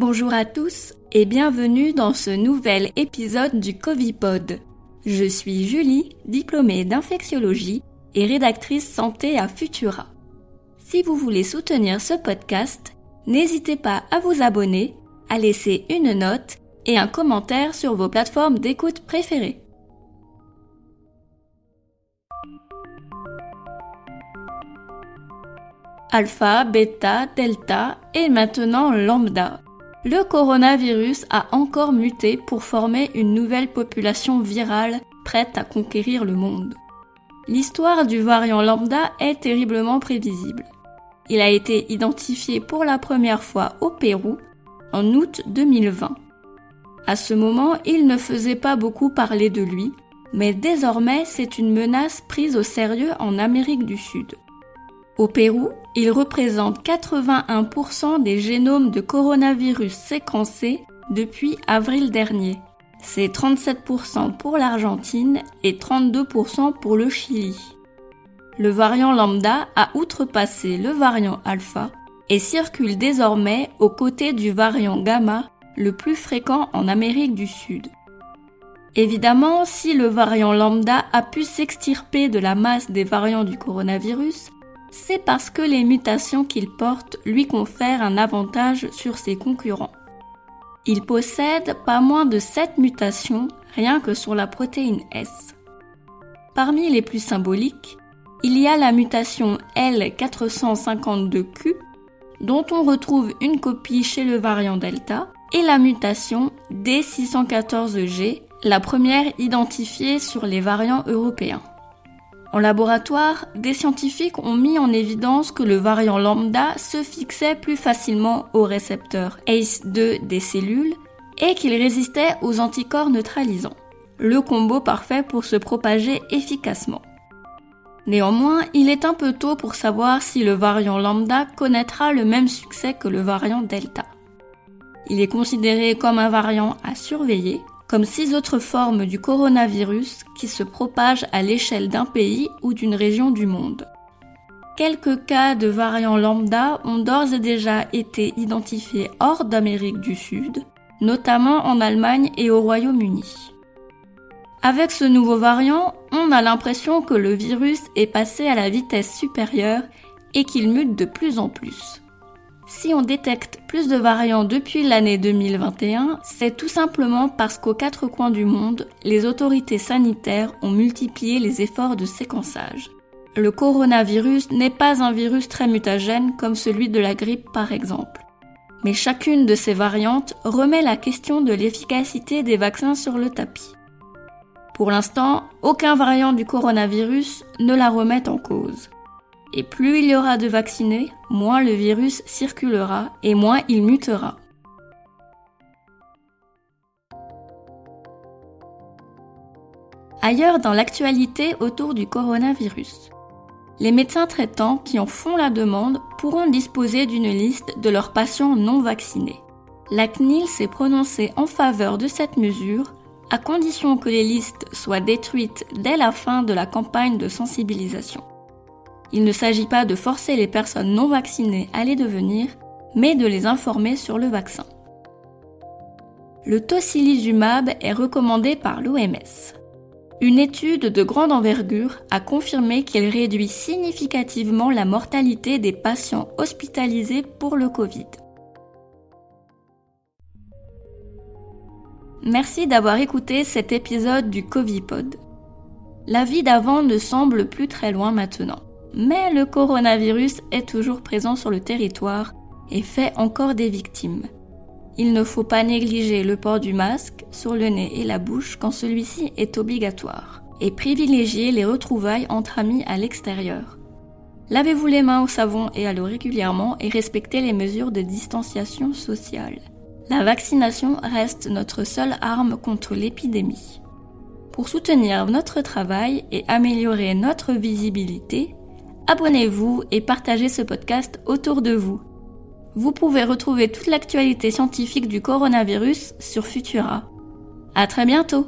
Bonjour à tous et bienvenue dans ce nouvel épisode du Covipod. Je suis Julie, diplômée d'infectiologie et rédactrice santé à Futura. Si vous voulez soutenir ce podcast, n'hésitez pas à vous abonner, à laisser une note et un commentaire sur vos plateformes d'écoute préférées. Alpha, bêta, delta et maintenant lambda le coronavirus a encore muté pour former une nouvelle population virale prête à conquérir le monde. L'histoire du variant lambda est terriblement prévisible. Il a été identifié pour la première fois au Pérou en août 2020. À ce moment, il ne faisait pas beaucoup parler de lui, mais désormais c'est une menace prise au sérieux en Amérique du Sud. Au Pérou, il représente 81% des génomes de coronavirus séquencés depuis avril dernier. C'est 37% pour l'Argentine et 32% pour le Chili. Le variant lambda a outrepassé le variant alpha et circule désormais aux côtés du variant gamma le plus fréquent en Amérique du Sud. Évidemment, si le variant lambda a pu s'extirper de la masse des variants du coronavirus, c'est parce que les mutations qu'il porte lui confèrent un avantage sur ses concurrents. Il possède pas moins de 7 mutations rien que sur la protéine S. Parmi les plus symboliques, il y a la mutation L452Q, dont on retrouve une copie chez le variant Delta, et la mutation D614G, la première identifiée sur les variants européens. En laboratoire, des scientifiques ont mis en évidence que le variant lambda se fixait plus facilement au récepteur ACE2 des cellules et qu'il résistait aux anticorps neutralisants. Le combo parfait pour se propager efficacement. Néanmoins, il est un peu tôt pour savoir si le variant lambda connaîtra le même succès que le variant delta. Il est considéré comme un variant à surveiller comme six autres formes du coronavirus qui se propagent à l'échelle d'un pays ou d'une région du monde. Quelques cas de variants lambda ont d'ores et déjà été identifiés hors d'Amérique du Sud, notamment en Allemagne et au Royaume-Uni. Avec ce nouveau variant, on a l'impression que le virus est passé à la vitesse supérieure et qu'il mute de plus en plus. Si on détecte plus de variants depuis l'année 2021, c'est tout simplement parce qu'aux quatre coins du monde, les autorités sanitaires ont multiplié les efforts de séquençage. Le coronavirus n'est pas un virus très mutagène comme celui de la grippe par exemple. Mais chacune de ces variantes remet la question de l'efficacité des vaccins sur le tapis. Pour l'instant, aucun variant du coronavirus ne la remet en cause. Et plus il y aura de vaccinés, moins le virus circulera et moins il mutera. Ailleurs dans l'actualité autour du coronavirus. Les médecins traitants qui en font la demande pourront disposer d'une liste de leurs patients non vaccinés. La CNIL s'est prononcée en faveur de cette mesure à condition que les listes soient détruites dès la fin de la campagne de sensibilisation. Il ne s'agit pas de forcer les personnes non vaccinées à les devenir, mais de les informer sur le vaccin. Le tocilizumab est recommandé par l'OMS. Une étude de grande envergure a confirmé qu'il réduit significativement la mortalité des patients hospitalisés pour le Covid. Merci d'avoir écouté cet épisode du Covipod. La vie d'avant ne semble plus très loin maintenant. Mais le coronavirus est toujours présent sur le territoire et fait encore des victimes. Il ne faut pas négliger le port du masque sur le nez et la bouche quand celui-ci est obligatoire, et privilégier les retrouvailles entre amis à l'extérieur. Lavez-vous les mains au savon et à l'eau régulièrement et respectez les mesures de distanciation sociale. La vaccination reste notre seule arme contre l'épidémie. Pour soutenir notre travail et améliorer notre visibilité, abonnez-vous et partagez ce podcast autour de vous. Vous pouvez retrouver toute l'actualité scientifique du coronavirus sur Futura. À très bientôt!